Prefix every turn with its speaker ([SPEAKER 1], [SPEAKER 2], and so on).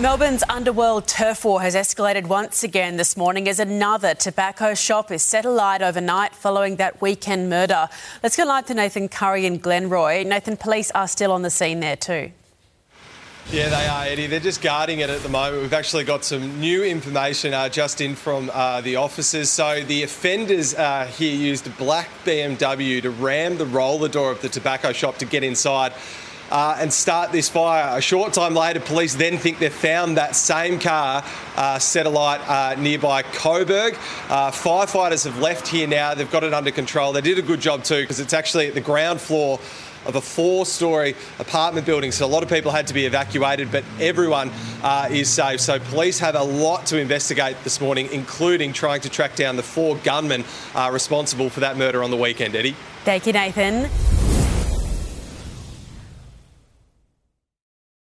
[SPEAKER 1] Melbourne's underworld turf war has escalated once again this morning as another tobacco shop is set alight overnight following that weekend murder. Let's go live to Nathan Curry in Glenroy. Nathan, police are still on the scene there too.
[SPEAKER 2] Yeah, they are, Eddie. They're just guarding it at the moment. We've actually got some new information uh, just in from uh, the officers. So the offenders uh, here used a black BMW to ram the roller door of the tobacco shop to get inside uh, and start this fire. A short time later, police then think they've found that same car uh, set alight uh, nearby Coburg. Uh, firefighters have left here now. They've got it under control. They did a good job too because it's actually at the ground floor of a four story apartment building. So a lot of people had to be evacuated, but everyone uh, is safe. So police have a lot to investigate this morning, including trying to track down the four gunmen uh, responsible for that murder on the weekend, Eddie.
[SPEAKER 1] Thank you, Nathan.